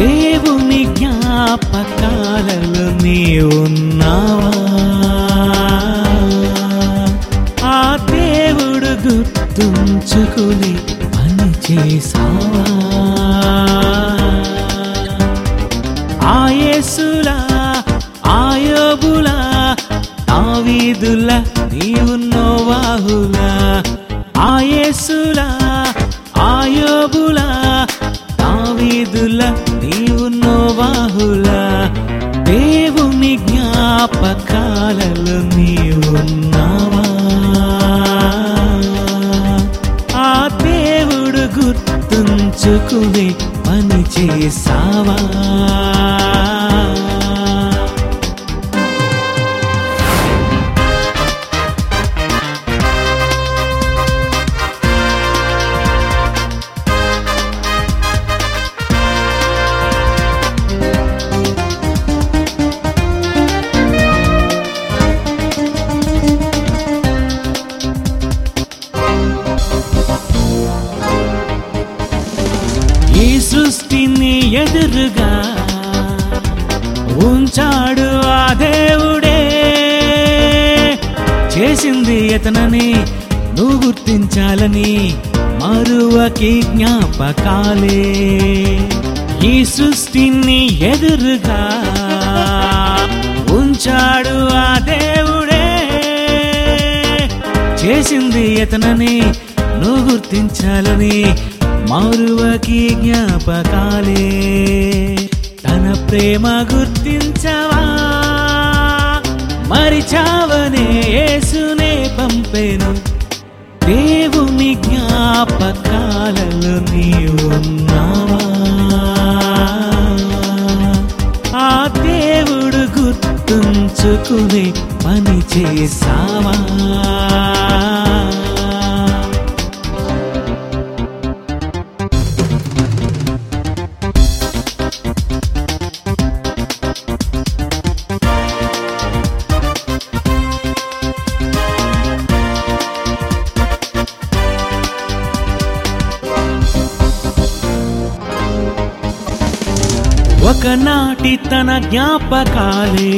దేవుని జ్ఞాపకాలలో నీ ఉన్నావా ఆ దేవుడు గుర్తుంచుకుని పని చేసావా ఆయేసులా ఆయోబులా దావీదుల నీ నోవాహులా ఆయసులా జ్ఞాపకాలలో నీవున్నావా? ఆ దేవుడు గుర్తుంచుకుని పని చేసావా సృష్టిని ఎదురుగా ఉంచాడు ఆ దేవుడే. చేసింది అతనని నువ్వు గుర్తించాలని మరువకి జ్ఞాపకాలే. ఈ సృష్టిని ఎదురుగా ఉంచాడు ఆ దేవుడే. చేసింది అతనని నువ్వు గుర్తించాలని మరువకి జ్ఞాపకాలే. తన ప్రేమ గుర్తించవా? మరిచావనే యేసునే పంపెను. దేవుని జ్ఞాపకాలలో నీవున్నావా ఆ దేవుడు గుర్తుంచుకుని పని చేసావా ఒకనాటి తన జ్ఞాపకాలే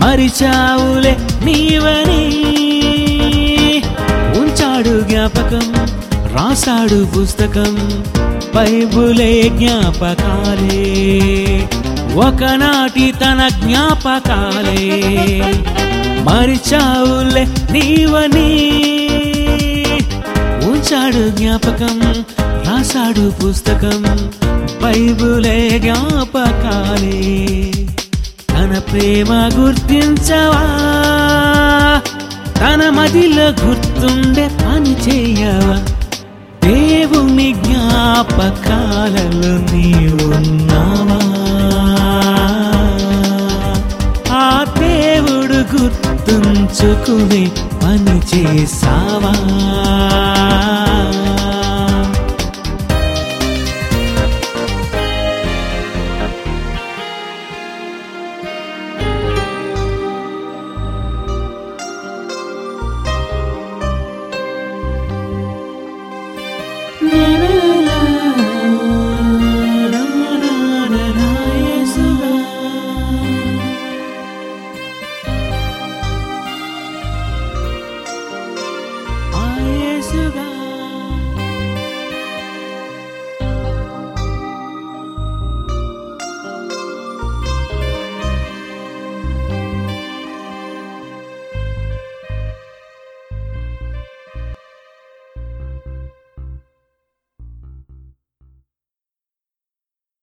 మరిచావులే నీవని. ఉంచాడు జ్ఞాపకం రాశాడు పుస్తకం బైబులే జ్ఞాపకాలే. ఒకనాటి తన జ్ఞాపకాలే మరిచావులే నీవని. ఉంచాడు జ్ఞాపకం రాశాడు పుస్తకం బైబులే జ్ఞాపకాలే. తన ప్రేమ గుర్తించవా? తన మదిలో గుర్తుండే పని చేయవా? దేవుని జ్ఞాపకాలలో నీవున్నావా ఆ దేవుడు గుర్తుంచుకుని పని చేసావా